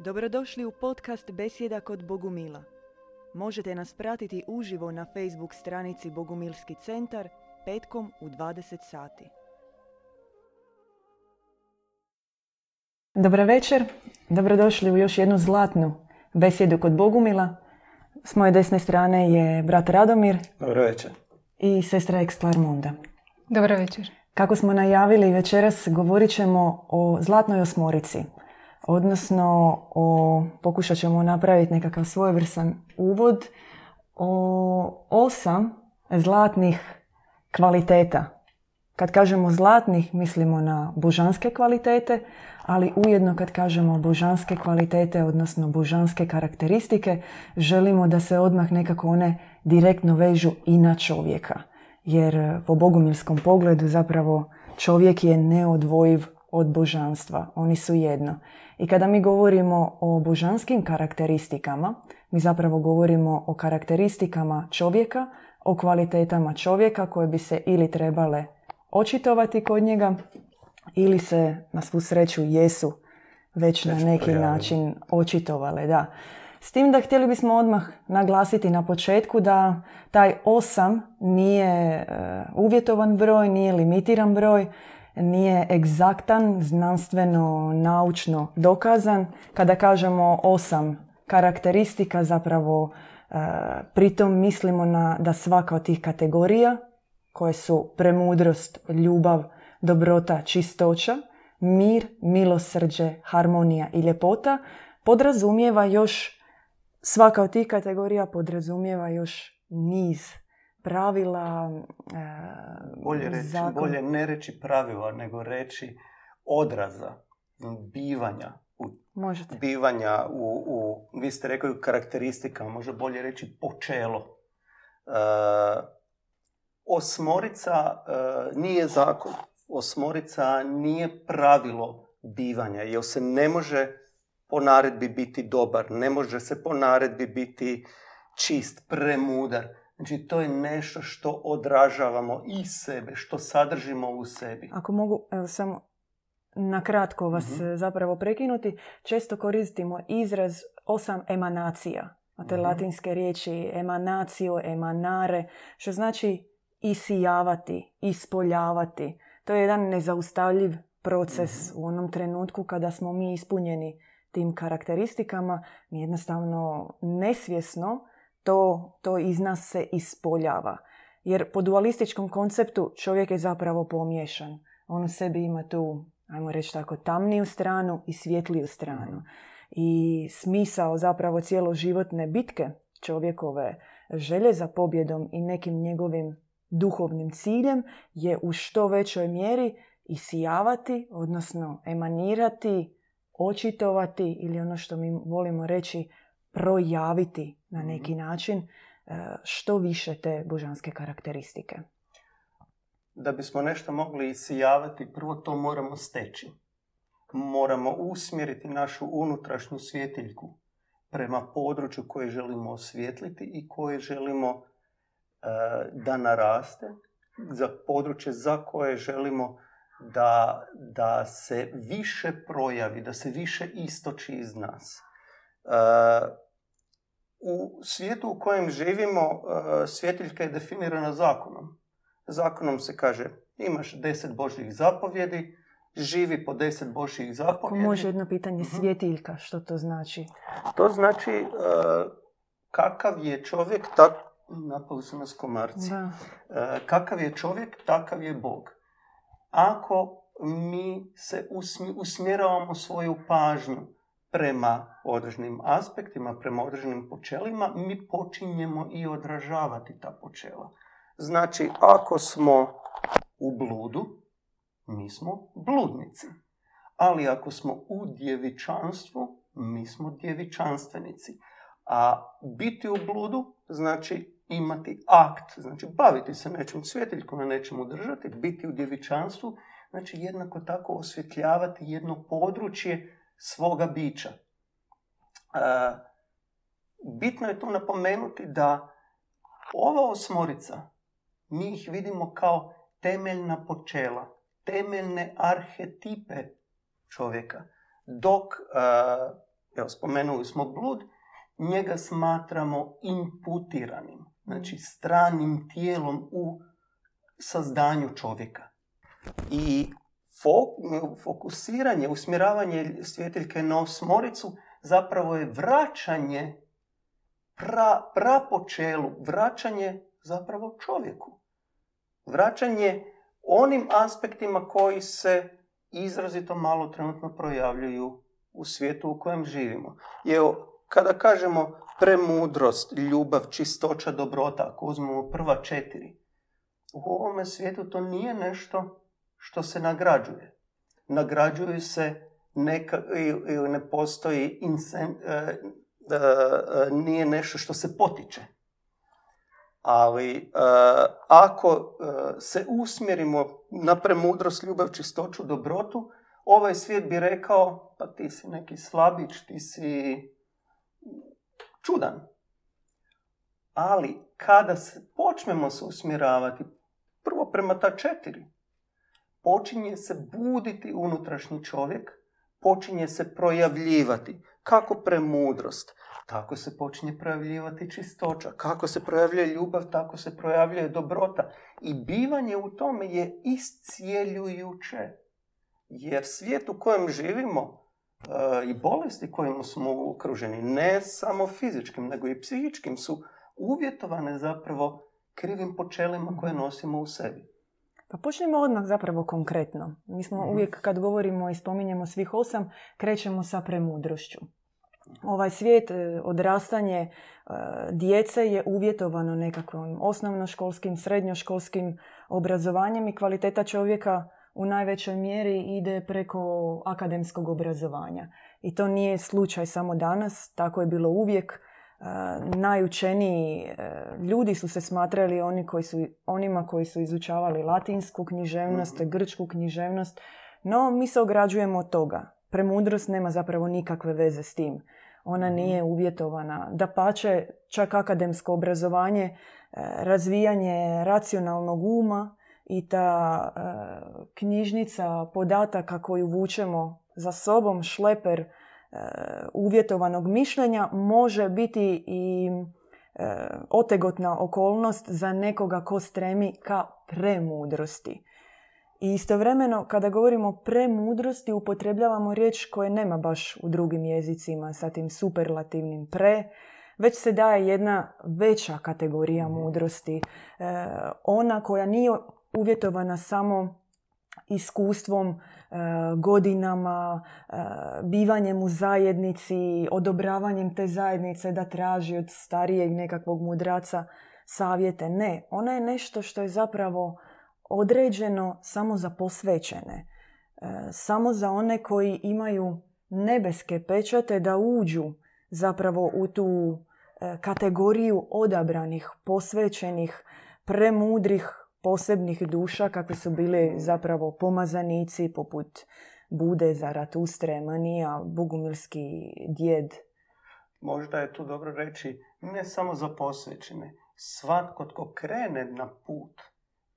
Dobrodošli u podcast Besjeda kod Bogumila. Možete nas pratiti uživo na Facebook stranici Bogumilski centar petkom u 20 sati. Dobar večer, dobrodošli u još jednu zlatnu besjedu kod Bogumila. S moje desne strane je brat Radomir Dobro večer. i sestra Eksklarmunda. Dobro večer. Kako smo najavili, večeras govorit ćemo o zlatnoj osmorici. Odnosno, o, pokušat ćemo napraviti nekakav svojevrstan uvod o osam zlatnih kvaliteta. Kad kažemo zlatnih, mislimo na božanske kvalitete, ali ujedno kad kažemo božanske kvalitete, odnosno božanske karakteristike, želimo da se odmah nekako one direktno vežu i na čovjeka. Jer e, po bogumilskom pogledu zapravo čovjek je neodvojiv od božanstva. Oni su jedno. I kada mi govorimo o božanskim karakteristikama, mi zapravo govorimo o karakteristikama čovjeka, o kvalitetama čovjeka koje bi se ili trebale očitovati kod njega ili se na svu sreću jesu već na neki način očitovale. Da. S tim da htjeli bismo odmah naglasiti na početku da taj osam nije e, uvjetovan broj, nije limitiran broj, nije egzaktan, znanstveno, naučno dokazan. Kada kažemo osam karakteristika, zapravo e, pritom mislimo na da svaka od tih kategorija koje su premudrost, ljubav, dobrota, čistoća, mir, milosrđe, harmonija i ljepota, podrazumijeva još, svaka od tih kategorija podrazumijeva još niz pravila, e, Bolje, reći, zakon- bolje ne reći pravila, nego reći odraza, bivanja. U, Možete. bivanja u, u, vi ste rekli u karakteristikama, može bolje reći počelo. E, osmorica e, nije zakon. Osmorica nije pravilo bivanja, jer se ne može po naredbi biti dobar, ne može se po naredbi biti čist, premudar. Znači, to je nešto što odražavamo iz sebe, što sadržimo u sebi. Ako mogu evo, samo na kratko vas Mhm. e, zapravo prekinuti, često koristimo izraz osam emanacija. A te Mhm. latinske riječi emanatio, emanare, što znači isijavati, ispoljavati. To je jedan nezaustavljiv proces Mhm. u onom trenutku kada smo mi ispunjeni tim karakteristikama, mi jednostavno nesvjesno to, to iz nas se ispoljava. Jer po dualističkom konceptu čovjek je zapravo pomiješan. On u sebi ima tu, ajmo reći tako, tamniju stranu i svjetliju stranu. I smisao zapravo cijeloživotne bitke čovjekove želje za pobjedom i nekim njegovim duhovnim ciljem je u što većoj mjeri isijavati, odnosno emanirati, očitovati ili ono što mi volimo reći projaviti na neki način e, što više te božanske karakteristike. Da bismo nešto mogli isijavati, prvo to moramo steći. Moramo usmjeriti našu unutrašnju svjetiljku prema području koje želimo osvijetliti i koje želimo e, da naraste, za područje za koje želimo da, da se više projavi, da se više istoči iz nas. U svijetu u kojem živimo, e, svjetiljka je definirana zakonom. Zakonom se kaže imaš deset Božjih zapovjedi, živi po deset Božjih Ako zapovjedi. može jedno pitanje, Mhm. svjetiljka, što to znači? To znači e, kakav je čovjek, tak, napali su nas komarci. Da. E, kakav je čovjek, takav je Bog. Ako mi se usmjeravamo svoju pažnju prema određenim aspektima, prema određenim počelima, mi počinjemo i odražavati ta počela. Znači, ako smo u bludu, mi smo bludnici. Ali ako smo u djevičanstvu, mi smo djevičanstvenici. A biti u bludu znači imati akt, znači baviti se nečim svjetiljkom, na nečemu držati, biti u djevičanstvu, znači jednako tako osvjetljavati jedno područje svoga bića. E, bitno je tu napomenuti da ova osmorica, mi ih vidimo kao temeljna počela, temeljne arhetipe čovjeka. Dok e, evo spomenuli smo blud, njega smatramo imputiranim, znači stranim tijelom u sazdanju čovjeka. I fokusiranje, usmjeravanje svjetiljke na osmoricu zapravo je vraćanje pra, prapočelu, vraćanje zapravo čovjeku. Vraćanje onim aspektima koji se izrazito malo trenutno projavljuju u svijetu u kojem živimo. Evo, kada kažemo premudrost, ljubav, čistoća, dobrota, ako uzmemo prva četiri, u ovome svijetu to nije nešto što se nagrađuje. Nagrađuju se neka, ili ne postoji insen, e, e, e, nije nešto što se potiče. Ali ako se usmjerimo na premudrost, ljubav, čistoću, dobrotu, ovaj svijet bi rekao, pa ti si neki slabić, ti si čudan. Ali kada se počnemo se usmjeravati prvo prema ta četiri, počinje se buditi unutrašnji čovjek, počinje se projavljivati. Kako premudrost? Tako se počinje projavljivati čistoća. Kako se projavljuje ljubav, tako se projavljuje dobrota. I bivanje u tome je iscijeljujuće. Jer svijet u kojem živimo e, i bolesti kojima smo okruženi, ne samo fizičkim, nego i psihičkim, su uvjetovane zapravo krivim počelima koje nosimo u sebi. Pa počnemo odmah zapravo konkretno. Mi smo mhm. uvijek kad govorimo i spominjemo svih osam, krećemo sa premudrošću. Ovaj svijet, e, odrastanje e, djece je uvjetovano nekakvim osnovnoškolskim, srednjoškolskim obrazovanjem i kvaliteta čovjeka u najvećoj mjeri ide preko akademskog obrazovanja. I to nije slučaj samo danas, tako je bilo uvijek najučeniji e, ljudi su se smatrali oni koji su, onima koji su izučavali latinsku književnost, mm grčku književnost, no mi se ograđujemo od toga. Premudrost nema zapravo nikakve veze s tim. Ona mhm. nije uvjetovana. Da pače, čak akademsko obrazovanje, e, razvijanje racionalnog uma i ta e, knjižnica podataka koju vučemo za sobom, šleper uvjetovanog mišljenja može biti i e, otegotna okolnost za nekoga ko stremi ka premudrosti. I istovremeno, kada govorimo o premudrosti, upotrebljavamo riječ koje nema baš u drugim jezicima sa tim superlativnim pre, već se daje jedna veća kategorija mhm. mudrosti. E, ona koja nije uvjetovana samo iskustvom E, godinama, e, bivanjem u zajednici, odobravanjem te zajednice da traži od starijeg nekakvog mudraca savjete. Ne, ona je nešto što je zapravo određeno samo za posvećene. E, samo za one koji imaju nebeske pečate da uđu zapravo u tu kategoriju odabranih, posvećenih, premudrih posebnih duša kakve su bili zapravo pomazanici poput Bude, Zaratustre, Manija, Bogumilski djed. Možda je tu dobro reći ne samo za posvećene. Svatko tko krene na put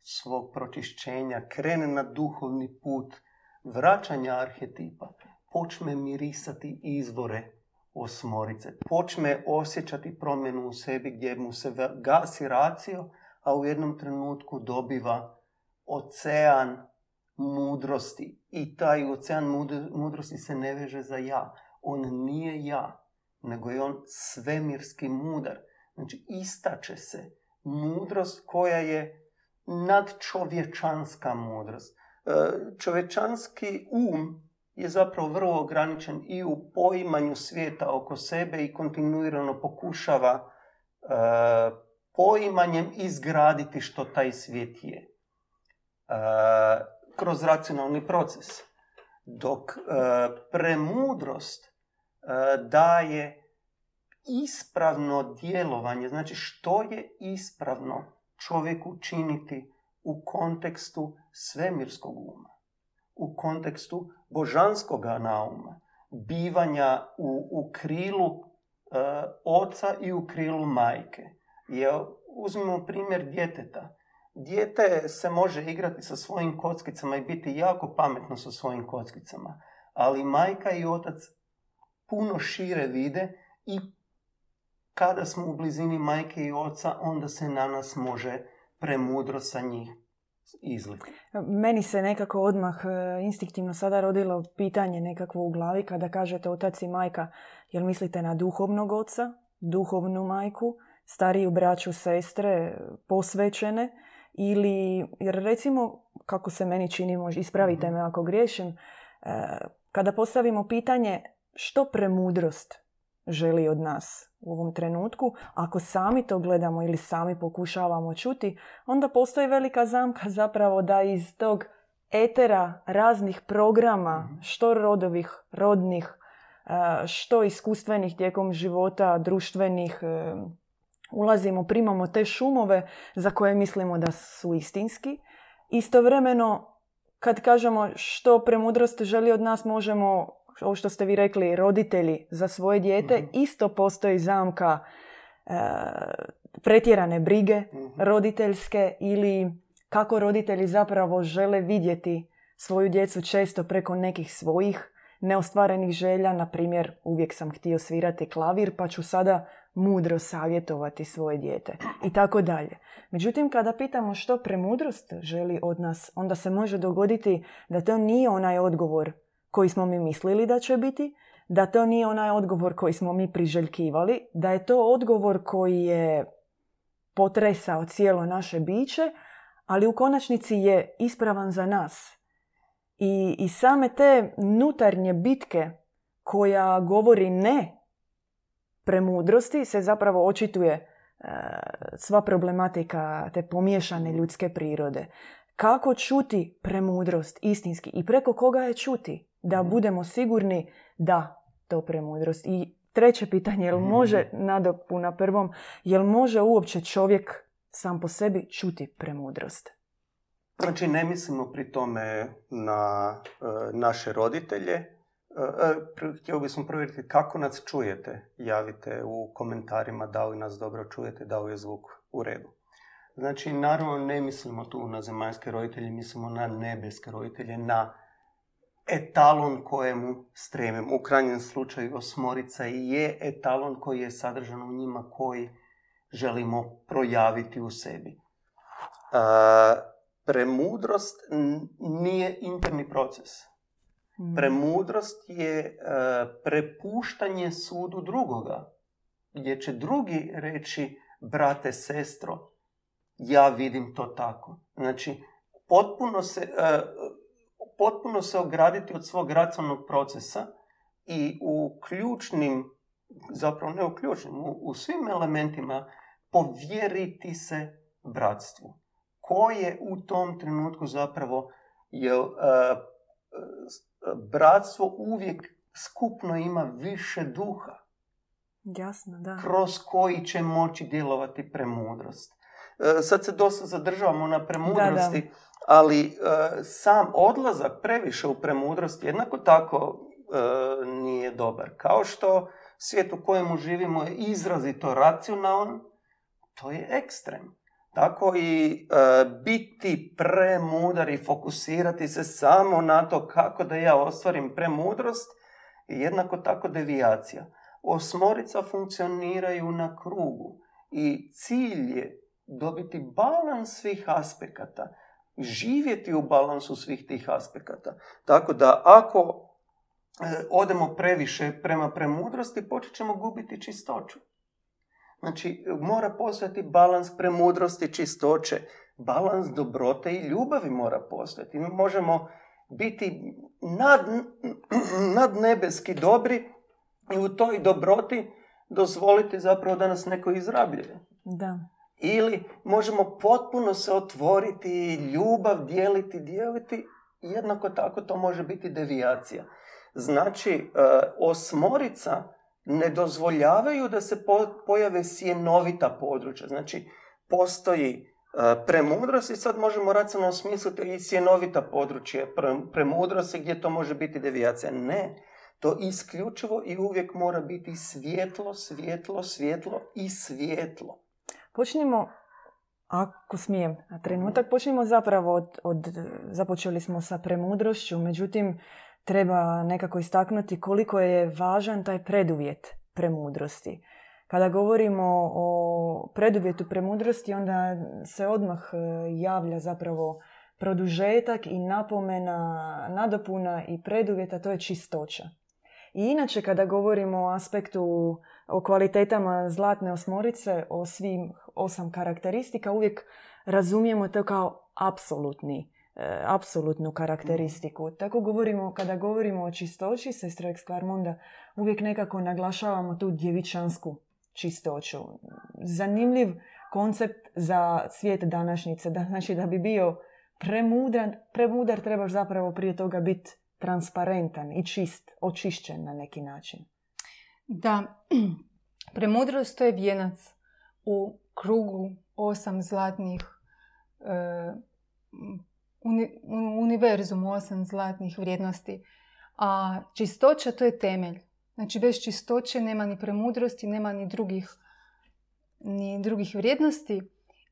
svog pročišćenja, krene na duhovni put vraćanja arhetipa, počne mirisati izvore osmorice, počne osjećati promjenu u sebi gdje mu se gasi racio, a u jednom trenutku dobiva ocean mudrosti. I taj ocean mudrosti se ne veže za ja. On nije ja, nego je on svemirski mudar. Znači, istače se mudrost koja je nadčovječanska mudrost. E, čovječanski um je zapravo vrlo ograničen i u poimanju svijeta oko sebe i kontinuirano pokušava e, poimanjem izgraditi što taj svijet je. E, kroz racionalni proces. Dok e, premudrost e, daje ispravno djelovanje, znači što je ispravno čovjeku činiti u kontekstu svemirskog uma, u kontekstu božanskog nauma, bivanja u, u krilu oca i u krilu majke jer uzmimo primjer djeteta. Dijete se može igrati sa svojim kockicama i biti jako pametno sa svojim kockicama. Ali majka i otac puno šire vide i kada smo u blizini majke i oca, onda se na nas može premudro sa njih izliti. Meni se nekako odmah e, instinktivno sada rodilo pitanje nekakvo u glavi kada kažete otac i majka, jel mislite na duhovnog oca, duhovnu majku, stariju braću, sestre, posvećene ili, jer recimo, kako se meni čini, ispravite mhm. me ako griješim, e, kada postavimo pitanje što premudrost želi od nas u ovom trenutku, ako sami to gledamo ili sami pokušavamo čuti, onda postoji velika zamka zapravo da iz tog etera raznih programa, mhm. što rodovih, rodnih, e, što iskustvenih tijekom života, društvenih, e, ulazimo, primamo te šumove za koje mislimo da su istinski. Istovremeno, kad kažemo što premudrost želi od nas, možemo, ovo što ste vi rekli, roditelji za svoje dijete, mhm. isto postoji zamka e, pretjerane brige mhm. roditeljske ili kako roditelji zapravo žele vidjeti svoju djecu često preko nekih svojih neostvarenih želja. Na primjer, uvijek sam htio svirati klavir pa ću sada mudro savjetovati svoje dijete i tako dalje. Međutim, kada pitamo što premudrost želi od nas, onda se može dogoditi da to nije onaj odgovor koji smo mi mislili da će biti, da to nije onaj odgovor koji smo mi priželjkivali, da je to odgovor koji je potresao cijelo naše biće, ali u konačnici je ispravan za nas. I, i same te nutarnje bitke koja govori ne premudrosti se zapravo očituje e, sva problematika te pomiješane ljudske prirode. Kako čuti premudrost istinski i preko koga je čuti? Da mhm. budemo sigurni da to premudrost. I treće pitanje, jel može, mhm. nadopuna prvom, jel može uopće čovjek sam po sebi čuti premudrost? Znači, ne mislimo pri tome na e, naše roditelje, htio bismo provjeriti kako nas čujete. Javite u komentarima da li nas dobro čujete, da li je zvuk u redu. Znači, naravno ne mislimo tu na zemaljske roditelje, mislimo na nebeske roditelje, na etalon kojemu stremim. U krajnjem slučaju osmorica je etalon koji je sadržan u njima koji želimo projaviti u sebi. E, premudrost nije interni proces. Premudrost je e, prepuštanje sudu drugoga, gdje će drugi reći, brate, sestro, ja vidim to tako. Znači, potpuno se, e, potpuno se ograditi od svog racionalnog procesa i u ključnim, zapravo ne u ključnim, u, svim elementima povjeriti se bratstvu. Ko je u tom trenutku zapravo je, bratstvo uvijek skupno ima više duha. Jasno, da. Kroz koji će moći djelovati premudrost. E, sad se dosta zadržavamo na premudrosti, ali e, sam odlazak previše u premudrost jednako tako e, nije dobar. Kao što svijet u kojemu živimo je izrazito racionalan, to je ekstrem. Tako i e, biti premudar i fokusirati se samo na to kako da ja ostvarim premudrost je jednako tako devijacija. Osmorica funkcioniraju na krugu i cilj je dobiti balans svih aspekata, živjeti u balansu svih tih aspekata. Tako da ako e, odemo previše prema premudrosti, počet ćemo gubiti čistoću. Znači, mora postojati balans premudrosti, čistoće, balans dobrote i ljubavi mora postojati. Mi možemo biti nad, nadnebeski dobri i u toj dobroti dozvoliti zapravo da nas neko izrabljuje. Da. Ili možemo potpuno se otvoriti, ljubav dijeliti, dijeliti, jednako tako to može biti devijacija. Znači, e, osmorica ne dozvoljavaju da se pojave sjenovita područja. Znači, postoji e, premudrost i sad možemo racionalno smisliti i sjenovita područja premudrosti gdje to može biti devijacija. Ne, to isključivo i uvijek mora biti svjetlo, svjetlo, svjetlo i svjetlo. Počnimo, ako smijem, na trenutak, počnimo zapravo od, od, započeli smo sa premudrošću, međutim, treba nekako istaknuti koliko je važan taj preduvjet premudrosti. Kada govorimo o preduvjetu premudrosti, onda se odmah e, javlja zapravo produžetak i napomena, nadopuna i preduvjeta, to je čistoća. I inače kada govorimo o aspektu, o kvalitetama zlatne osmorice, o svim osam karakteristika, uvijek razumijemo to kao apsolutni, apsolutnu karakteristiku. Tako govorimo, kada govorimo o čistoći, sestra Eksklarmonda, uvijek nekako naglašavamo tu djevičansku čistoću. Zanimljiv koncept za svijet današnjice. Da, znači da bi bio premudar, premudar trebaš zapravo prije toga biti transparentan i čist, očišćen na neki način. Da, premudrost to je vijenac u krugu osam zlatnih e, univerzumu osam zlatnih vrijednosti. A čistoća to je temelj. Znači bez čistoće nema ni premudrosti, nema ni drugih, ni drugih vrijednosti.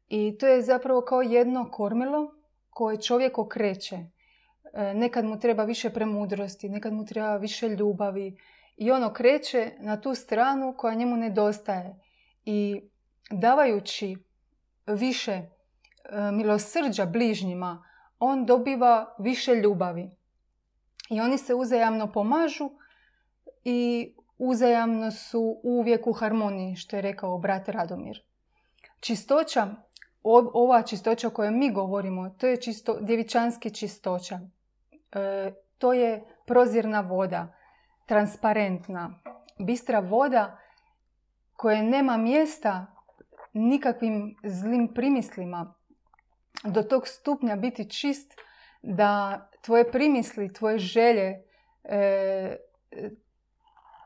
I to je zapravo kao jedno kormilo koje čovjek okreće. E, nekad mu treba više premudrosti, nekad mu treba više ljubavi. I on okreće na tu stranu koja njemu nedostaje. I davajući više e, milosrđa bližnjima, on dobiva više ljubavi. I oni se uzajamno pomažu i uzajamno su uvijek u harmoniji, što je rekao brat Radomir. Čistoća, ova čistoća o kojoj mi govorimo, to je čisto, djevičanski čistoća. E, to je prozirna voda, transparentna, bistra voda koja nema mjesta nikakvim zlim primislima. Do tog stupnja biti čist da tvoje primisli, tvoje želje, e,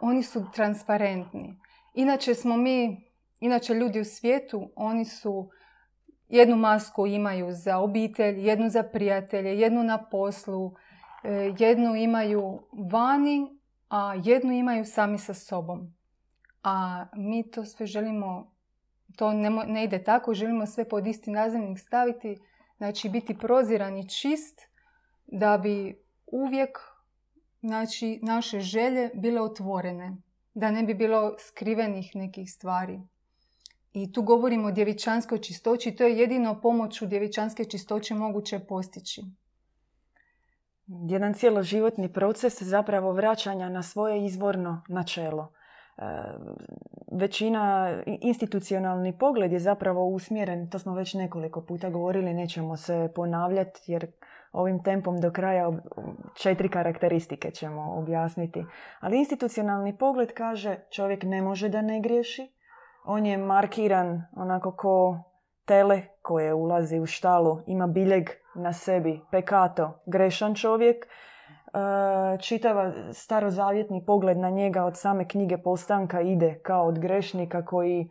oni su transparentni. Inače smo mi, inače ljudi u svijetu, oni su jednu masku imaju za obitelj, jednu za prijatelje, jednu na poslu, e, jednu imaju vani, a jednu imaju sami sa sobom. A mi to sve želimo, to ne, ne ide tako, želimo sve pod isti nazivnik staviti, znači biti proziran i čist da bi uvijek znači, naše želje bile otvorene, da ne bi bilo skrivenih nekih stvari. I tu govorimo o djevičanskoj čistoći, to je jedino pomoću djevičanske čistoće moguće postići. Jedan cijeloživotni proces zapravo vraćanja na svoje izvorno načelo. E, većina, institucionalni pogled je zapravo usmjeren, to smo već nekoliko puta govorili, nećemo se ponavljati jer ovim tempom do kraja četiri karakteristike ćemo objasniti. Ali institucionalni pogled kaže čovjek ne može da ne griješi. On je markiran onako ko tele koje ulazi u štalu, ima biljeg na sebi, pekato, grešan čovjek. Čitava starozavjetni pogled na njega od same knjige postanka ide kao od grešnika koji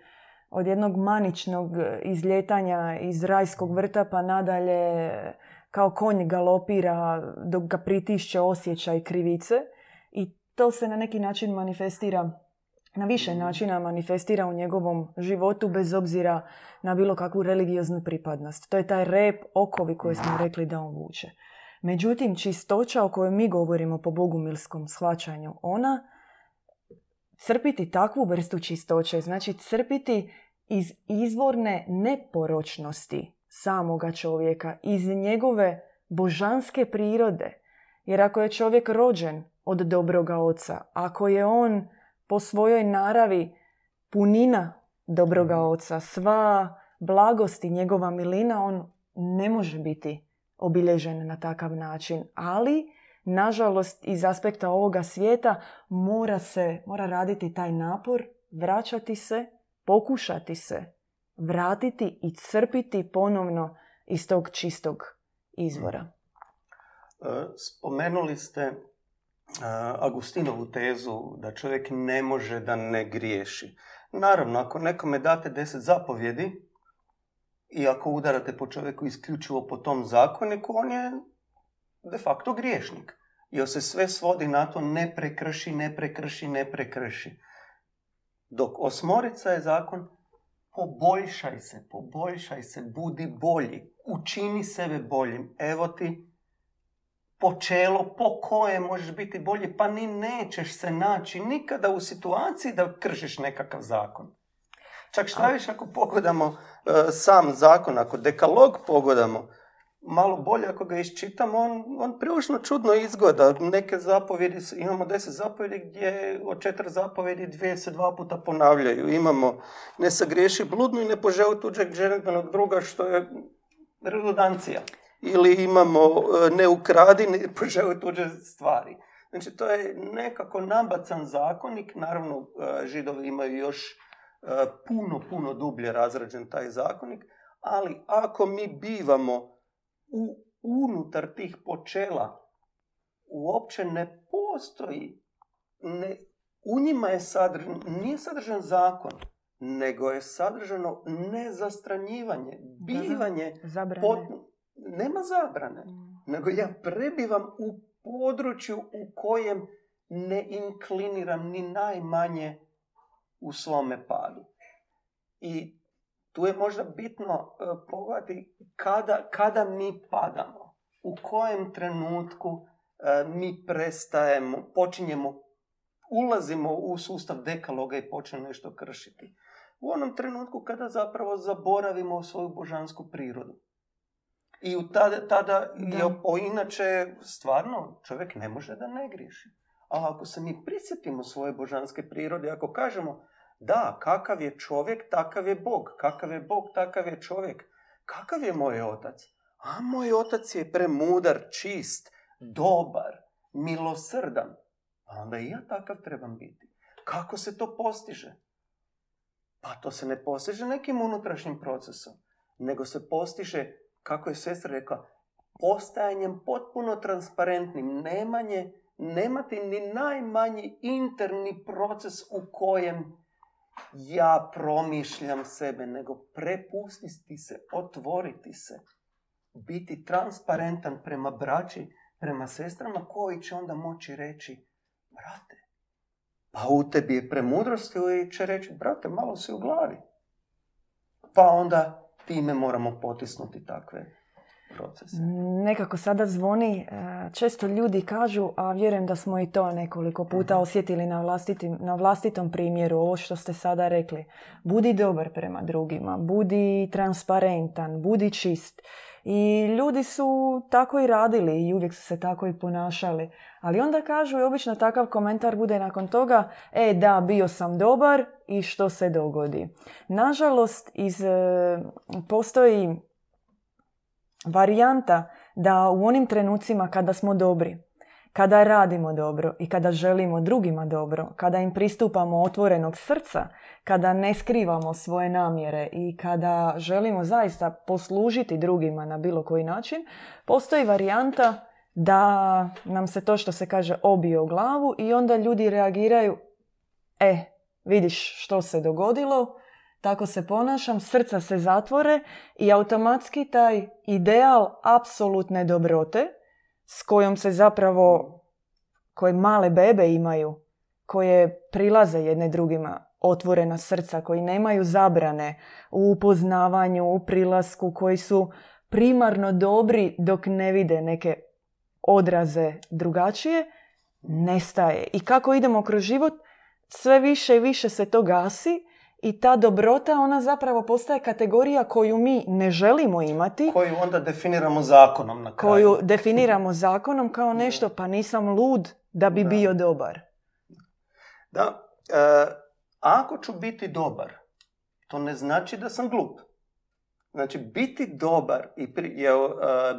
od jednog maničnog izljetanja iz rajskog vrta pa nadalje kao konj galopira dok ga pritišće osjećaj krivice i to se na neki način manifestira na više načina manifestira u njegovom životu bez obzira na bilo kakvu religioznu pripadnost. To je taj rep, okovi koje smo rekli da on vuče. Međutim, čistoća o kojoj mi govorimo po bogumilskom shvaćanju, ona crpiti takvu vrstu čistoće, znači crpiti iz izvorne neporočnosti samoga čovjeka, iz njegove božanske prirode. Jer ako je čovjek rođen od dobroga oca, ako je on po svojoj naravi punina dobroga mhm. oca, sva blagosti njegova milina, on ne može biti obilježen na takav način. Ali, nažalost, iz aspekta ovoga svijeta mora se, mora raditi taj napor, vraćati se, pokušati se vratiti i crpiti ponovno iz tog čistog izvora. E, spomenuli ste e, Agustinovu tezu da čovjek ne može da ne griješi. Naravno, ako nekome date deset zapovjedi i ako udarate po čovjeku isključivo po tom zakoniku, on je de facto griješnik. Jer se sve svodi na to ne prekrši, ne prekrši, ne prekrši. Dok osmorica je zakon poboljšaj se, poboljšaj se, budi bolji, učini sebe boljim. Evo ti počelo po kojem možeš biti bolji, pa ni nećeš se naći nikada u situaciji da kršiš nekakav zakon. Čak šta ako pogledamo sam zakon, ako dekalog pogledamo, malo bolje ako ga iščitamo, on, on prilično čudno izgleda. Neke zapovjedi, imamo deset zapovjedi gdje od četiri zapovjedi dvije se dva puta ponavljaju. Imamo ne sagriješi bludnu i ne poželi tuđeg ženitbenog druga, što je redundancija. Ili imamo e, ne ukradi, ne poželi tuđe stvari. Znači, to je nekako nabacan zakonik. Naravno, e, židovi imaju još e, puno, puno dublje razrađen taj zakonik, ali ako mi bivamo u, unutar tih počela uopće ne postoji, ne, u njima je sadržan, nije sadržan zakon, nego je sadržano nezastranjivanje, bivanje, nema zabrane, mm. nego ja prebivam u području u kojem ne inkliniram ni najmanje u svome padu. I tu je možda bitno e, pogledati kada, kada mi padamo, u kojem trenutku e, mi prestajemo, počinjemo, ulazimo u sustav dekaloga i počnemo nešto kršiti. U onom trenutku kada zapravo zaboravimo svoju božansku prirodu. I tada, tada je, o, inače, stvarno, čovjek ne može da ne griješi. A ako se mi prisjetimo svoje božanske prirode, ako kažemo, da, kakav je čovjek, takav je Bog. Kakav je Bog, takav je čovjek. Kakav je moj otac? A moj otac je premudar, čist, dobar, milosrdan. A onda i ja takav trebam biti. Kako se to postiže? Pa to se ne postiže nekim unutrašnjim procesom, nego se postiže, kako je sestra rekla, postajanjem potpuno transparentnim, nemanje, nemati ni najmanji interni proces u kojem ja promišljam sebe, nego prepustiti se, otvoriti se, biti transparentan prema braći, prema sestrama koji će onda moći reći, brate, pa u tebi je premudrost ili će reći, brate, malo si u glavi. Pa onda time moramo potisnuti takve procese. Nekako sada zvoni, e, često ljudi kažu, a vjerujem da smo i to nekoliko puta mhm. osjetili na, vlastitim, na vlastitom primjeru, ovo što ste sada rekli. Budi dobar prema drugima, budi transparentan, budi čist. I ljudi su tako i radili i uvijek su se tako i ponašali. Ali onda kažu i obično takav komentar bude nakon toga e da, bio sam dobar i što se dogodi. Nažalost, iz, e, postoji varijanta da u onim trenucima kada smo dobri, kada radimo dobro i kada želimo drugima dobro, kada im pristupamo otvorenog srca, kada ne skrivamo svoje namjere i kada želimo zaista poslužiti drugima na bilo koji način, postoji varijanta da nam se to što se kaže obije u glavu i onda ljudi reagiraju e, vidiš što se dogodilo, tako se ponašam, srca se zatvore i automatski taj ideal apsolutne dobrote s kojom se zapravo, koje male bebe imaju, koje prilaze jedne drugima, otvorena srca, koji nemaju zabrane u upoznavanju, u prilasku, koji su primarno dobri dok ne vide neke odraze drugačije, nestaje. I kako idemo kroz život, sve više i više se to gasi i ta dobrota, ona zapravo postaje kategorija koju mi ne želimo imati. Koju onda definiramo zakonom na kraju. Koju definiramo zakonom kao nešto, pa nisam lud da bi bio dobar. Da, e, ako ću biti dobar, to ne znači da sam glup. Znači, biti dobar i je, uh,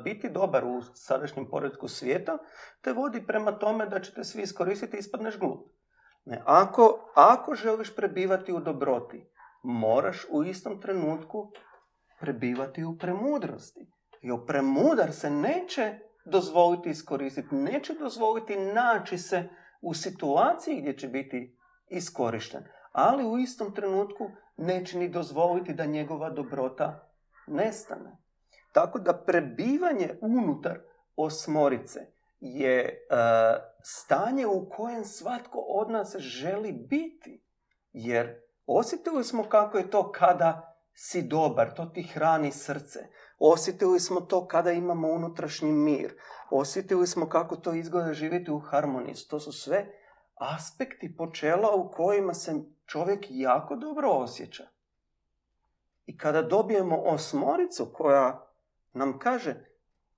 biti dobar u sadašnjem poredku svijeta te vodi prema tome da ćete svi iskoristiti i ispadneš glup. Ne, ako, ako želiš prebivati u dobroti, moraš u istom trenutku prebivati u premudrosti. Jer premudar se neće dozvoliti iskoristiti, neće dozvoliti naći se u situaciji gdje će biti iskorišten. Ali u istom trenutku neće ni dozvoliti da njegova dobrota nestane. Tako da prebivanje unutar osmorice je e, stanje u kojem svatko od nas želi biti. Jer osjetili smo kako je to kada si dobar, to ti hrani srce. Osjetili smo to kada imamo unutrašnji mir. Osjetili smo kako to izgleda živjeti u harmoniji. To su sve aspekti počela u kojima se čovjek jako dobro osjeća. I kada dobijemo osmoricu koja nam kaže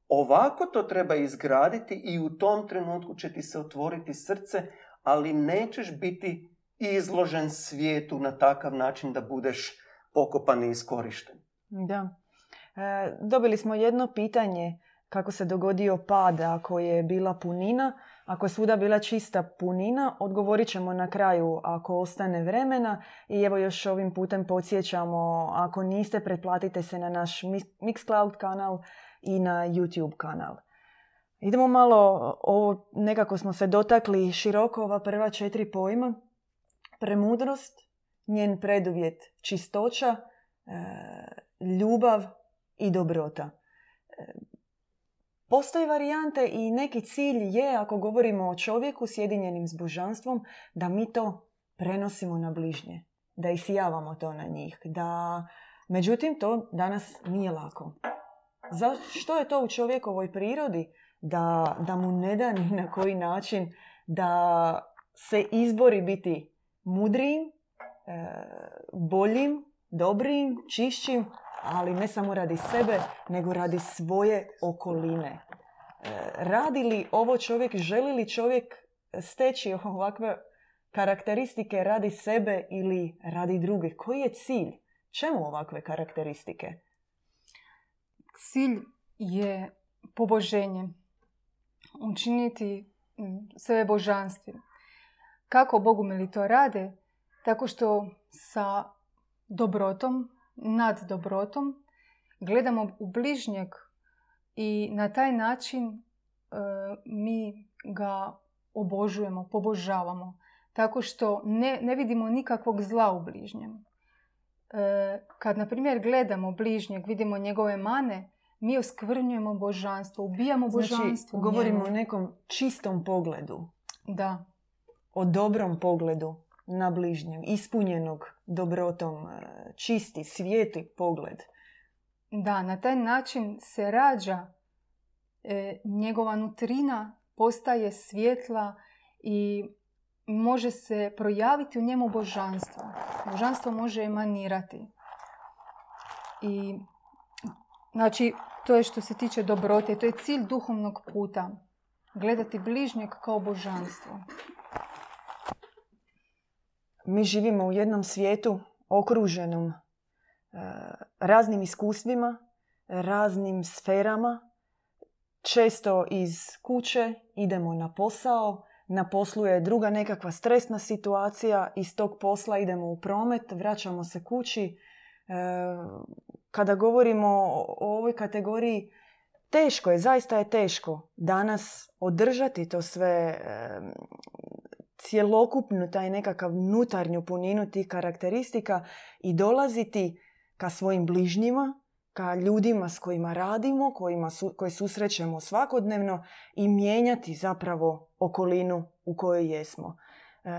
ovako to treba izgraditi i u tom trenutku će ti se otvoriti srce, ali nećeš biti izložen svijetu na takav način da budeš pokopan i iskorišten. Da. E, dobili smo jedno pitanje kako se dogodio pad ako je bila punina. Ako je svuda bila čista punina, odgovorit ćemo na kraju ako ostane vremena. I evo još ovim putem podsjećamo, ako niste, pretplatite se na naš Mixcloud kanal i na YouTube kanal. Idemo malo, ovo nekako smo se dotakli široko ova prva četiri pojma. Premudrost, njen preduvjet čistoća, e, ljubav i dobrota. E, postoje varijante i neki cilj je, ako govorimo o čovjeku sjedinjenim s božanstvom, da mi to prenosimo na bližnje, da isijavamo to na njih. Da... Međutim, to danas nije lako. Za što je to u čovjekovoj prirodi? Da, da mu ne da ni na koji način da se izbori biti mudrijim, e, boljim, dobrim, čišćim, ali ne samo radi sebe, nego radi svoje okoline. E, radi li ovo čovjek, želi li čovjek steći ovakve karakteristike radi sebe ili radi druge? Koji je cilj? Čemu ovakve karakteristike? Cilj je poboženje. Učiniti sve božanstvim. Kako Bogumili to rade? Tako što sa dobrotom, nad dobrotom, gledamo u bližnjeg i na taj način e, mi ga obožujemo, pobožavamo. Tako što ne, ne vidimo nikakvog zla u bližnjem. E, kad, na primjer, gledamo bližnjeg, vidimo njegove mane, mi oskvrnjujemo božanstvo, ubijamo znači, božanstvo. govorimo o nekom čistom pogledu. Da. O dobrom pogledu na bližnjem, ispunjenog dobrotom, e, čisti, svijetli pogled. Da, na taj način se rađa e, njegova nutrina, postaje svjetla i može se projaviti u njemu božanstvo. Božanstvo može emanirati. I, znači, to je što se tiče dobrote, to je cilj duhovnog puta. Gledati bližnjeg kao božanstvo. Mi živimo u jednom svijetu okruženom e, raznim iskustvima, raznim sferama. Često iz kuće idemo na posao, na poslu je druga nekakva stresna situacija, iz tog posla idemo u promet, vraćamo se kući. E, kada govorimo o ovoj kategoriji, teško je, zaista je teško danas održati to sve e, cjelokupnu taj nekakav nutarnju puninu tih karakteristika i dolaziti ka svojim bližnjima, ka ljudima s kojima radimo, kojima su, koje susrećemo svakodnevno i mijenjati zapravo okolinu u kojoj jesmo. E,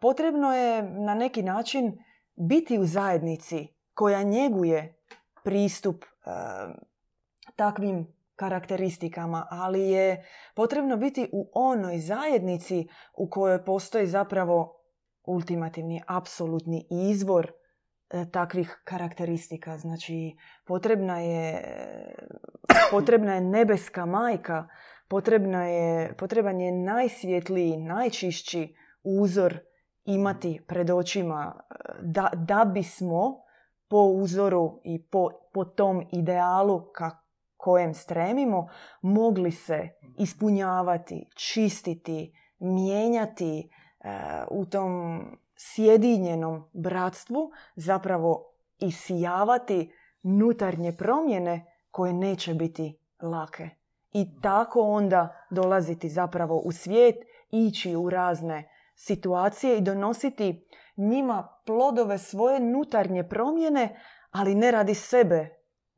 potrebno je na neki način biti u zajednici koja njeguje pristup e, takvim karakteristikama, ali je potrebno biti u onoj zajednici u kojoj postoji zapravo ultimativni, apsolutni izvor takvih karakteristika. Znači, potrebna je, potrebna je nebeska majka, potrebna je, potreban je najsvjetliji, najčišći uzor imati pred očima e, da, da bismo po uzoru i po, po tom idealu kako kojem stremimo mogli se ispunjavati, čistiti, mijenjati e, u tom sjedinjenom bratstvu, zapravo isijavati nutarnje promjene koje neće biti lake. I tako onda dolaziti zapravo u svijet, ići u razne situacije i donositi njima plodove svoje nutarnje promjene, ali ne radi sebe,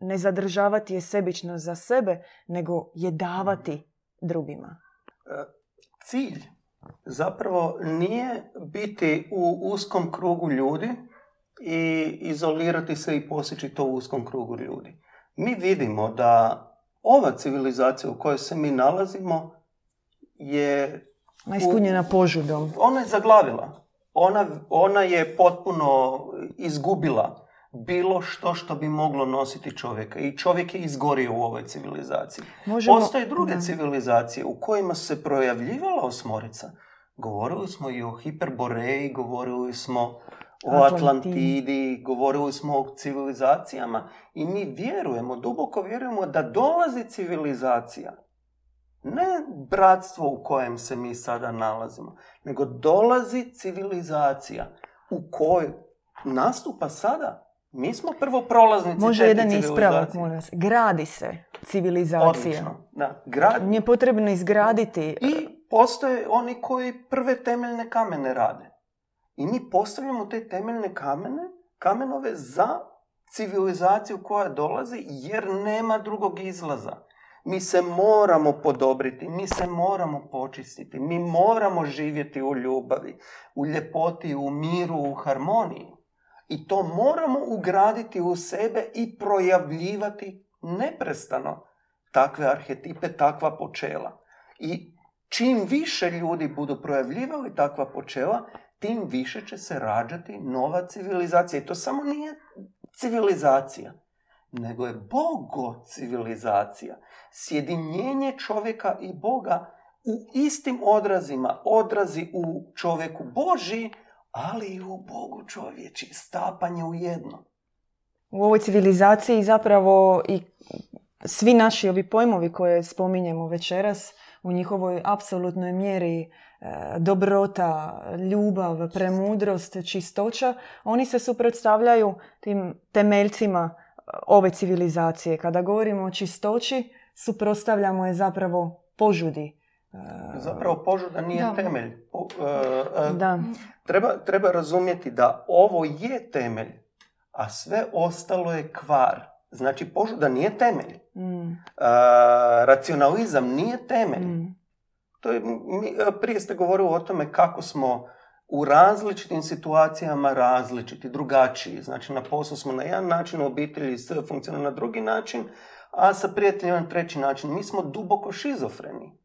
ne zadržavati je sebično za sebe, nego je davati drugima. E, cilj zapravo nije biti u uskom krugu ljudi i izolirati se i posjeći to u uskom krugu ljudi. Mi vidimo da ova civilizacija u kojoj se mi nalazimo je... Ispunjena požudom. Ona je zaglavila. Ona, ona je potpuno izgubila bilo što što bi moglo nositi čovjeka. I čovjek je izgorio u ovoj civilizaciji. Možemo... Postoje druge civilizacije u kojima se projavljivala osmorica. Govorili smo i o Hiperboreji, govorili smo o Atlantidi, govorili smo o civilizacijama i mi vjerujemo, duboko vjerujemo da dolazi civilizacija. Ne bratstvo u kojem se mi sada nalazimo, nego dolazi civilizacija u kojoj nastupa sada. Mi smo prvo prolaznici Može jedan ispravak, molim vas. Gradi se civilizacija. Odlično, da. Grad... Nije potrebno izgraditi. I postoje oni koji prve temeljne kamene rade. I mi postavljamo te temeljne kamene, kamenove za civilizaciju koja dolazi jer nema drugog izlaza. Mi se moramo podobriti, mi se moramo počistiti, mi moramo živjeti u ljubavi, u ljepoti, u miru, u harmoniji. I to moramo ugraditi u sebe i projavljivati neprestano takve arhetipe, takva počela. I čim više ljudi budu projavljivali takva počela, tim više će se rađati nova civilizacija. I to samo nije civilizacija, nego je bogo civilizacija. Sjedinjenje čovjeka i Boga u istim odrazima, odrazi u čovjeku Boži, ali i u Bogu čovječi, stapanje u jedno. U ovoj civilizaciji zapravo i svi naši ovi pojmovi koje spominjemo večeras u njihovoj apsolutnoj mjeri E, dobrota, ljubav, premudrost, čistoća, oni se suprotstavljaju tim temeljcima e, ove civilizacije. Kada govorimo o čistoći, suprotstavljamo je zapravo požudi. E, zapravo požuda nije temelj. da. Treba, treba razumjeti da ovo je temelj, a sve ostalo je kvar. Znači, požuda nije temelj. Mm. racionalizam nije temelj. Mm. To je, prije ste govorili o tome kako smo u različitim situacijama različiti, drugačiji. Znači na poslu smo na jedan način, u obitelji sve funkcionira na drugi način, a sa prijateljima na treći način. Mi smo duboko šizofreni.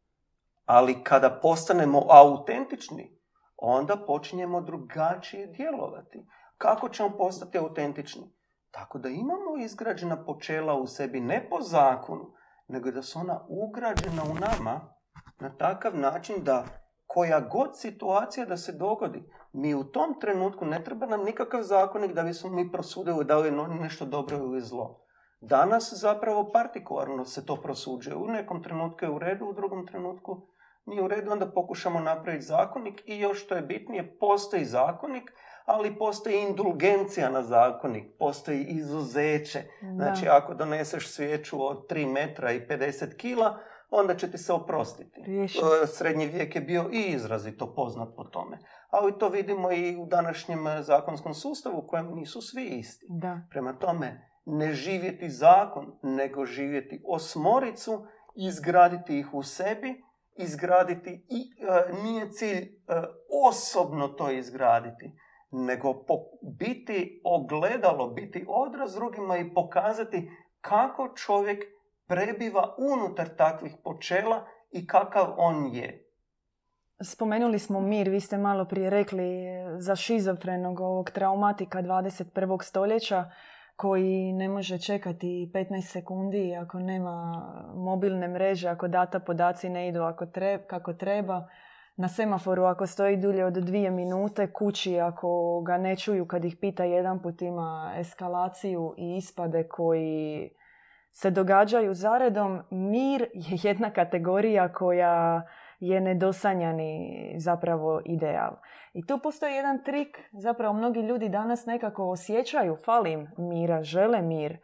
Ali kada postanemo autentični, onda počinjemo drugačije djelovati. Kako ćemo postati autentični? Tako da imamo izgrađena počela u sebi ne po zakonu, nego da su ona ugrađena u nama na takav način da koja god situacija da se dogodi, mi u tom trenutku ne treba nam nikakav zakonik da bismo mi prosudili da li je nešto dobro ili zlo. Danas zapravo partikularno se to prosuđuje. U nekom trenutku je u redu, u drugom trenutku nije u redu, onda pokušamo napraviti zakonik i još što je bitnije, postoji zakonik, ali postoji indulgencija na zakonik, postoji izuzeće. Znači, ako doneseš svijeću od 3 metra i 50 kila, onda će ti se oprostiti. E, srednji vijek je bio i izrazito poznat po tome. Ali to vidimo i u današnjem zakonskom sustavu u kojem nisu svi isti. Da. Prema tome, ne živjeti zakon, nego živjeti osmoricu, izgraditi ih u sebi, izgraditi i e, nije cilj osobno to izgraditi, nego biti ogledalo, biti odraz drugima i pokazati kako čovjek prebiva unutar takvih počela i kakav on je. Spomenuli smo mir, vi ste malo prije rekli za šizofrenog ovog traumatika 21. stoljeća koji ne može čekati 15 sekundi ako nema mobilne mreže, ako data podaci ne idu ako kako treba. Na semaforu ako stoji dulje od dvije minute, kući ako ga ne čuju kad ih pita jedan put ima eskalaciju i ispade koji se događaju zaredom, mir je jedna kategorija koja je nedosanjani zapravo ideal. I tu postoji jedan trik, zapravo mnogi ljudi danas nekako osjećaju, falim mira, žele mir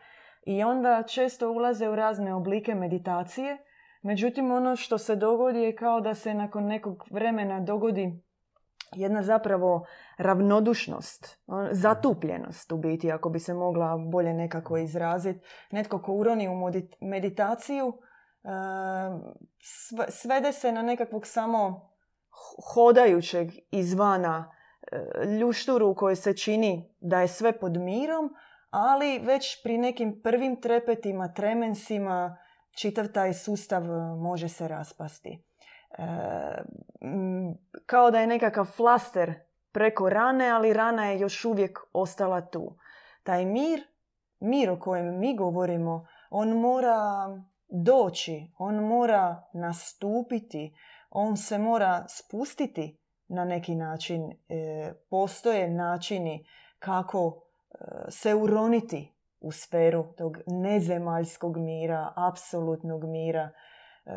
i onda često ulaze u razne oblike meditacije. Međutim, ono što se dogodi je kao da se nakon nekog vremena dogodi jedna zapravo ravnodušnost, zatupljenost u biti, ako bi se mogla bolje nekako izraziti. Netko ko uroni u meditaciju, svede se na nekakvog samo hodajućeg izvana ljušturu u kojoj se čini da je sve pod mirom, ali već pri nekim prvim trepetima, tremensima, čitav taj sustav e, može se raspasti. E, kao da je nekakav flaster preko rane, ali rana je još uvijek ostala tu. Taj mir, mir o kojem mi govorimo, on mora doći, on mora nastupiti, on se mora spustiti na neki način. E, postoje načini kako se uroniti u sferu tog nezemaljskog mira, apsolutnog mira. E,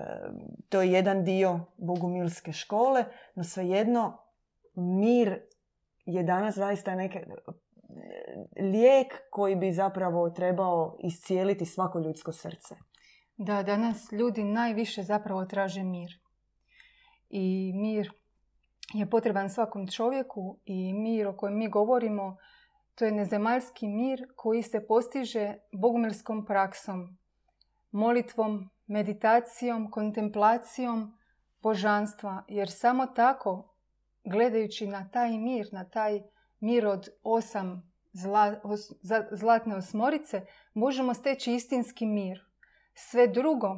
to je jedan dio bogumilske škole, no svejedno mir je danas zaista neke, e, lijek koji bi zapravo trebao iscijeliti svako ljudsko srce. Da, danas ljudi najviše zapravo traže mir. I mir je potreban svakom čovjeku i mir o kojem mi govorimo to je nezemaljski mir koji se postiže bogumilskom praksom, molitvom, meditacijom, kontemplacijom božanstva. Jer samo tako, gledajući na taj mir, na taj mir od osam zlatne osmorice, možemo steći istinski mir. Sve drugo,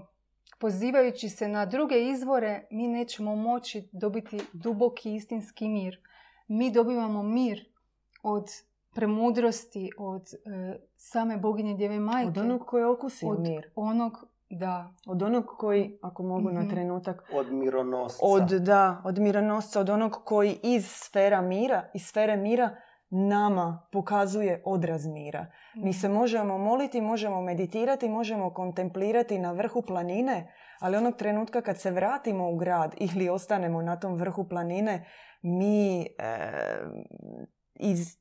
pozivajući se na druge izvore, mi nećemo moći dobiti duboki istinski mir. Mi dobivamo mir od premudrosti od e, same boginje Djeve Majke. Od onog koji okusi od mir. onog, da. Od onog koji, ako mogu na Mhm. trenutak, Od mironosca. od, da, od mironosca, od onog koji iz sfera mira, iz sfere mira nama pokazuje odraz mira. Mi se možemo moliti, možemo meditirati, možemo kontemplirati na vrhu planine, ali onog trenutka kad se vratimo u grad ili ostanemo na tom vrhu planine, mi e, iz,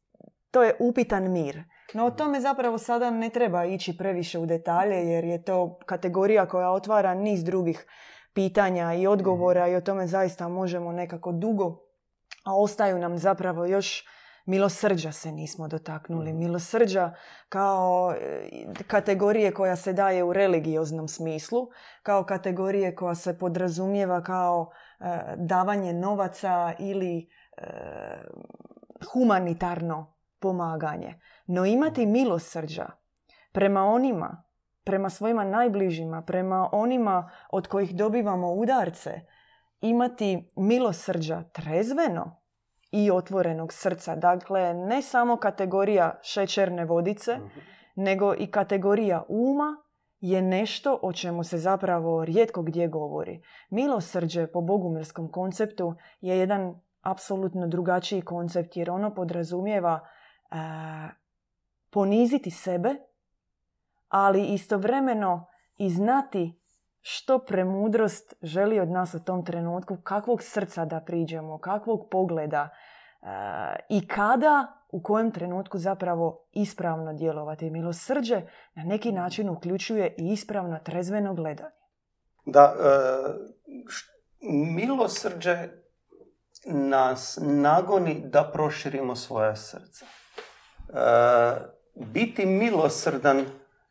to je upitan mir. No o tome zapravo sada ne treba ići previše u detalje jer je to kategorija koja otvara niz drugih pitanja i odgovora i o tome zaista možemo nekako dugo, a ostaju nam zapravo još milosrđa se nismo dotaknuli. Mhm. Milosrđa kao e, kategorije koja se daje u religioznom smislu, kao kategorije koja se podrazumijeva kao e, davanje novaca ili e, humanitarno pomaganje. No imati milosrđa prema onima, prema svojima najbližima, prema onima od kojih dobivamo udarce, imati milosrđa trezveno i otvorenog srca. Dakle, ne samo kategorija šećerne vodice, Mhm. nego i kategorija uma je nešto o čemu se zapravo rijetko gdje govori. Milosrđe po bogumirskom konceptu je jedan apsolutno drugačiji koncept jer ono podrazumijeva e, poniziti sebe, ali istovremeno i znati što premudrost želi od nas u tom trenutku, kakvog srca da priđemo, kakvog pogleda e, i kada, u kojem trenutku zapravo ispravno djelovati. Milosrđe na neki način uključuje i ispravno trezveno gledanje. Da, e, š- milosrđe nas nagoni da proširimo svoja srca. E, biti milosrdan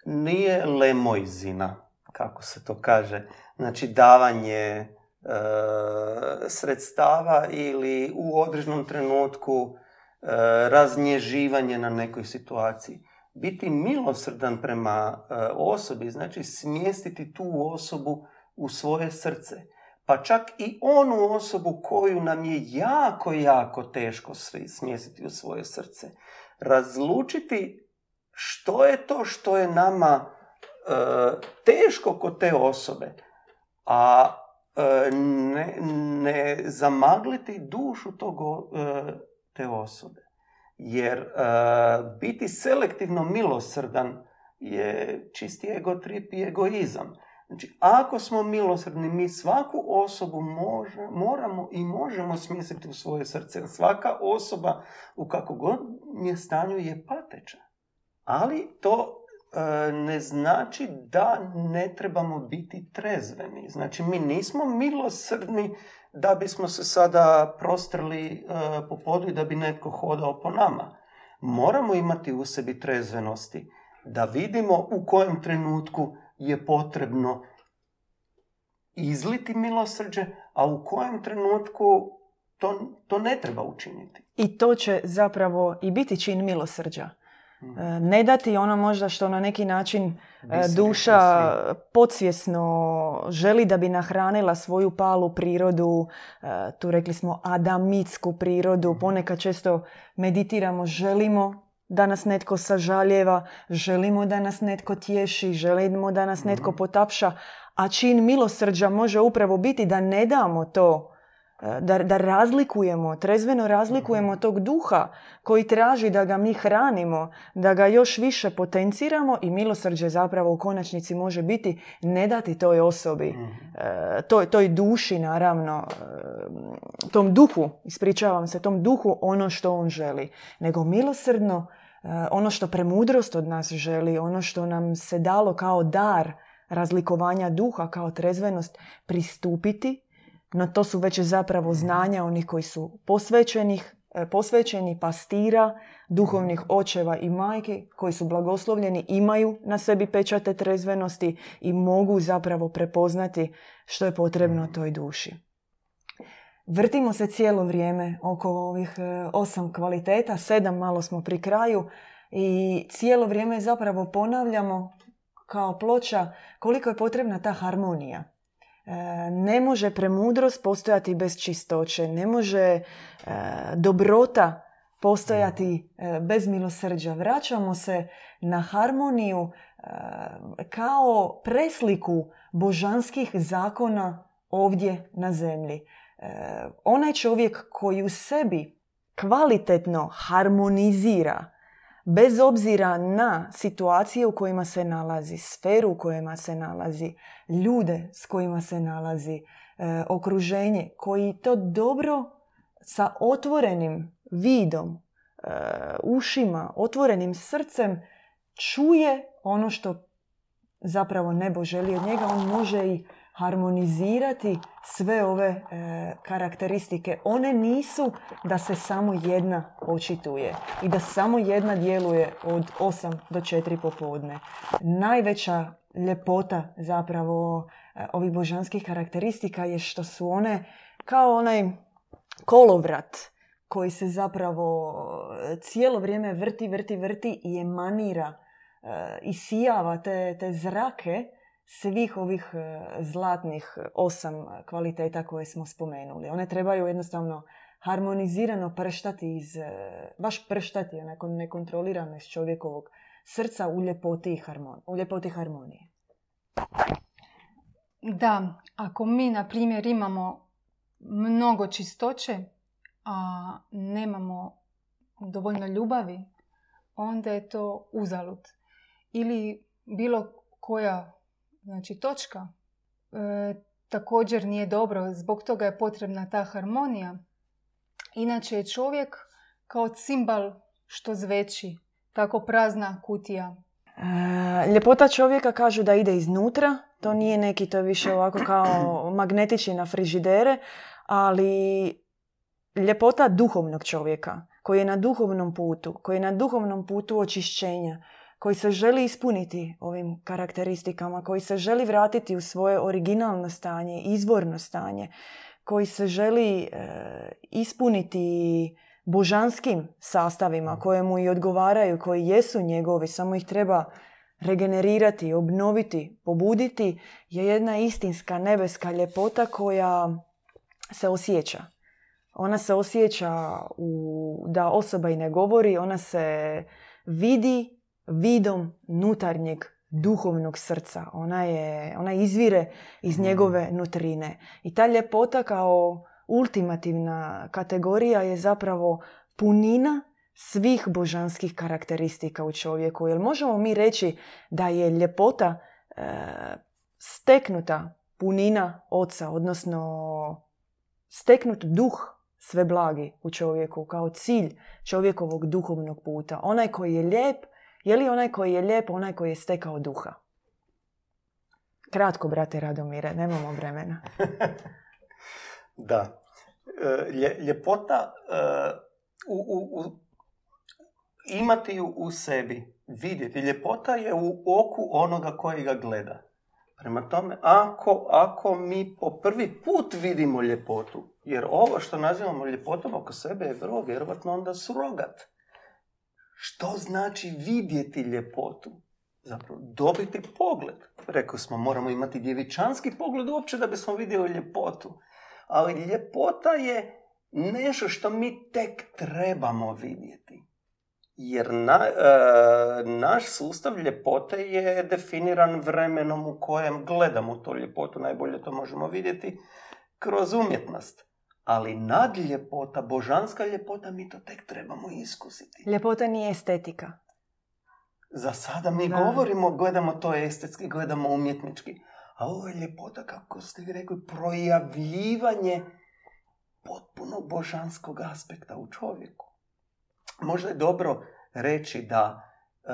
nije lemojzina, kako se to kaže. Znači davanje e, sredstava ili u određenom trenutku e, raznježivanje na nekoj situaciji. Biti milosrdan prema e, osobi znači smjestiti tu osobu u svoje srce. Pa čak i onu osobu koju nam je jako, jako teško smjestiti u svoje srce. Razlučiti što je to što je nama teško kod te osobe, a e, ne, ne zamagliti dušu tog, e, te osobe. Jer e, biti selektivno milosrdan je čisti ego trip i egoizam. Znači, ako smo milosrdni, mi svaku osobu može, moramo i možemo smjestiti u svoje srce. Svaka osoba u kako god je stanju je pateća. Ali to e, ne znači da ne trebamo biti trezveni. Znači, mi nismo milosrdni da bismo se sada prostrli e, po podu i da bi netko hodao po nama. Moramo imati u sebi trezvenosti da vidimo u kojem trenutku je potrebno izliti milosrđe, a u kojem trenutku to, to ne treba učiniti. I to će zapravo i biti čin milosrđa. Mhm. E, Ne dati ono možda što na neki način e, duša podsvjesno želi da bi nahranila svoju palu prirodu, e, tu rekli smo adamitsku prirodu, Mhm. ponekad često meditiramo, želimo da nas netko sažaljeva, želimo da nas netko tješi, želimo da nas netko Mhm. potapša, a čin milosrđa može upravo biti da ne damo to, da, da razlikujemo, trezveno razlikujemo Mhm. tog duha koji traži da ga mi hranimo, da ga još više potenciramo i milosrđe zapravo u konačnici može biti ne dati toj osobi, Mhm. e, toj, toj duši naravno, e, tom duhu, ispričavam se, tom duhu ono što on želi, nego milosrdno e, ono što premudrost od nas želi, ono što nam se dalo kao dar razlikovanja duha, kao trezvenost, pristupiti, no to su već zapravo znanja onih koji su posvećenih, e, posvećeni pastira, duhovnih očeva i majke koji su blagoslovljeni, imaju na sebi pečate trezvenosti i mogu zapravo prepoznati što je potrebno toj duši. Vrtimo se cijelo vrijeme oko ovih e, osam kvaliteta, sedam malo smo pri kraju i cijelo vrijeme zapravo ponavljamo kao ploča koliko je potrebna ta harmonija. Ne može premudrost postojati bez čistoće, ne može e, dobrota postojati e, bez milosrđa. Vraćamo se na harmoniju e, kao presliku božanskih zakona ovdje na zemlji. Onaj čovjek koji u sebi kvalitetno harmonizira bez obzira na situacije u kojima se nalazi, sferu u kojima se nalazi, ljude s kojima se nalazi, e, okruženje, koji to dobro sa otvorenim vidom, e, ušima, otvorenim srcem čuje ono što zapravo nebo želi od njega, on može i harmonizirati sve ove e, karakteristike. One nisu da se samo jedna očituje i da samo jedna djeluje od 8 do 4 popodne. Najveća ljepota zapravo e, ovih božanskih karakteristika je što su one kao onaj kolovrat koji se zapravo e, cijelo vrijeme vrti, vrti, vrti i emanira e, i sijava te, te zrake svih ovih e, zlatnih osam kvaliteta koje smo spomenuli. One trebaju jednostavno harmonizirano prštati iz, e, baš prštati onako nekontrolirano iz čovjekovog srca u ljepoti, i harmon, u ljepoti harmonije. Da, ako mi, na primjer, imamo mnogo čistoće, a nemamo dovoljno ljubavi, onda je to uzalud. Ili bilo koja znači, točka e, također nije dobro. Zbog toga je potrebna ta harmonija. Inače je čovjek kao cimbal što zveći, tako prazna kutija. E, ljepota čovjeka kažu da ide iznutra, to nije neki, to je više ovako kao magnetići na frižidere, ali ljepota duhovnog čovjeka koji je na duhovnom putu, koji je na duhovnom putu očišćenja, koji se želi ispuniti ovim karakteristikama, koji se želi vratiti u svoje originalno stanje, izvorno stanje, koji se želi e, ispuniti božanskim sastavima koje mu i odgovaraju, koji jesu njegovi, samo ih treba regenerirati, obnoviti, pobuditi, je jedna istinska nebeska ljepota koja se osjeća. Ona se osjeća u, da osoba i ne govori, ona se vidi vidom nutarnjeg duhovnog srca. Ona, je, ona izvire iz njegove nutrine. I ta ljepota kao ultimativna kategorija je zapravo punina svih božanskih karakteristika u čovjeku. Jer možemo mi reći da je ljepota e, steknuta punina oca, odnosno steknut duh sve blagi u čovjeku kao cilj čovjekovog duhovnog puta. Onaj koji je lijep, je li onaj koji je lijep onaj koji je stekao duha? Kratko, brate Radomire, nemamo vremena. Da. E, lje- ljepota e, u, u, u, imati ju u sebi, vidjeti. Ljepota je u oku onoga koji ga gleda. Prema tome, ako, ako mi po prvi put vidimo ljepotu, Jer ovo što nazivamo ljepotom oko sebe je vrlo vjerovatno onda surogat. Što znači vidjeti ljepotu? Zapravo, dobiti pogled. Rekli smo, moramo imati djevičanski pogled uopće da bismo vidjeli ljepotu. Ali ljepota je nešto što mi tek trebamo vidjeti. Jer na, e, naš sustav ljepote je definiran vremenom u kojem gledamo tu ljepotu. Najbolje to možemo vidjeti kroz umjetnost. Ali nadljepota, božanska ljepota, mi to tek trebamo iskusiti. Ljepota nije estetika. Za sada mi govorimo, gledamo to estetski, gledamo umjetnički. A ovo je ljepota, kako ste rekli, projavljivanje potpuno božanskog aspekta u čovjeku. Možda je dobro reći da e,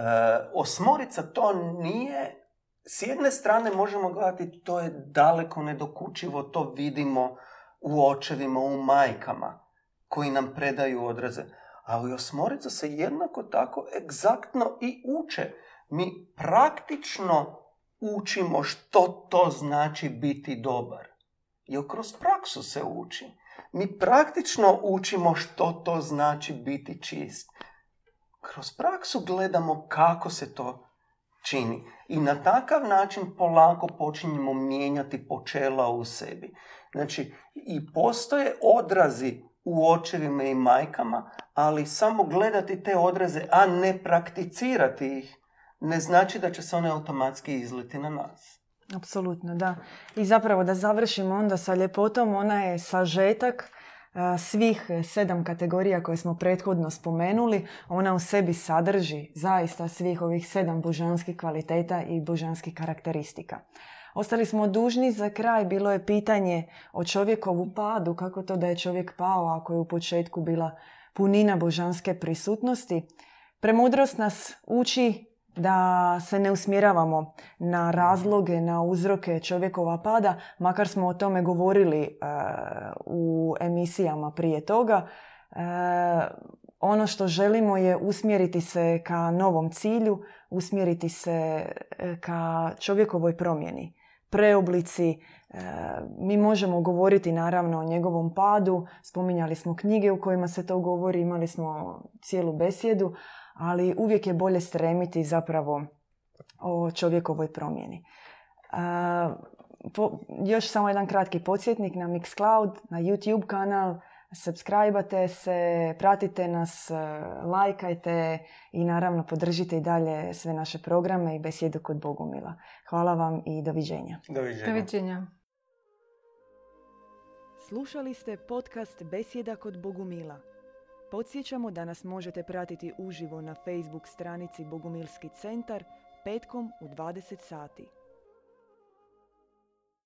osmorica to nije, s jedne strane možemo gledati to je daleko nedokučivo, to vidimo u očevima, u majkama koji nam predaju odraze. Ali osmorica se jednako tako egzaktno i uče. Mi praktično učimo što to znači biti dobar. Jer kroz praksu se uči. Mi praktično učimo što to znači biti čist. Kroz praksu gledamo kako se to čini. I na takav način polako počinjemo mijenjati počela u sebi. Znači, i postoje odrazi u očevima i majkama, ali samo gledati te odraze, a ne prakticirati ih, ne znači da će se one automatski izliti na nas. Apsolutno, da. I zapravo da završimo onda sa ljepotom, ona je sažetak svih sedam kategorija koje smo prethodno spomenuli, ona u sebi sadrži zaista svih ovih sedam božanskih kvaliteta i božanskih karakteristika. Ostali smo dužni za kraj, bilo je pitanje o čovjekovu padu, kako to da je čovjek pao ako je u početku bila punina božanske prisutnosti. Premudrost nas uči da se ne usmjeravamo na razloge, na uzroke čovjekova pada, makar smo o tome govorili e, u emisijama prije toga. E, ono što želimo je usmjeriti se ka novom cilju, usmjeriti se e, ka čovjekovoj promjeni, preoblici. Mi možemo govoriti naravno o njegovom padu, spominjali smo knjige u kojima se to govori, imali smo cijelu besjedu, ali uvijek je bolje stremiti zapravo o čovjekovoj promjeni. po, još samo jedan kratki podsjetnik na Mixcloud, na YouTube kanal, subscribe se, pratite nas, lajkajte i naravno podržite i dalje sve naše programe i besjedu kod Bogumila. Hvala vam i doviđenja. Doviđenja. doviđenja. Slušali ste podcast Besjeda kod Bogumila. Podsjećamo da nas možete pratiti uživo na Facebook stranici Bogumilski centar petkom u 20 sati.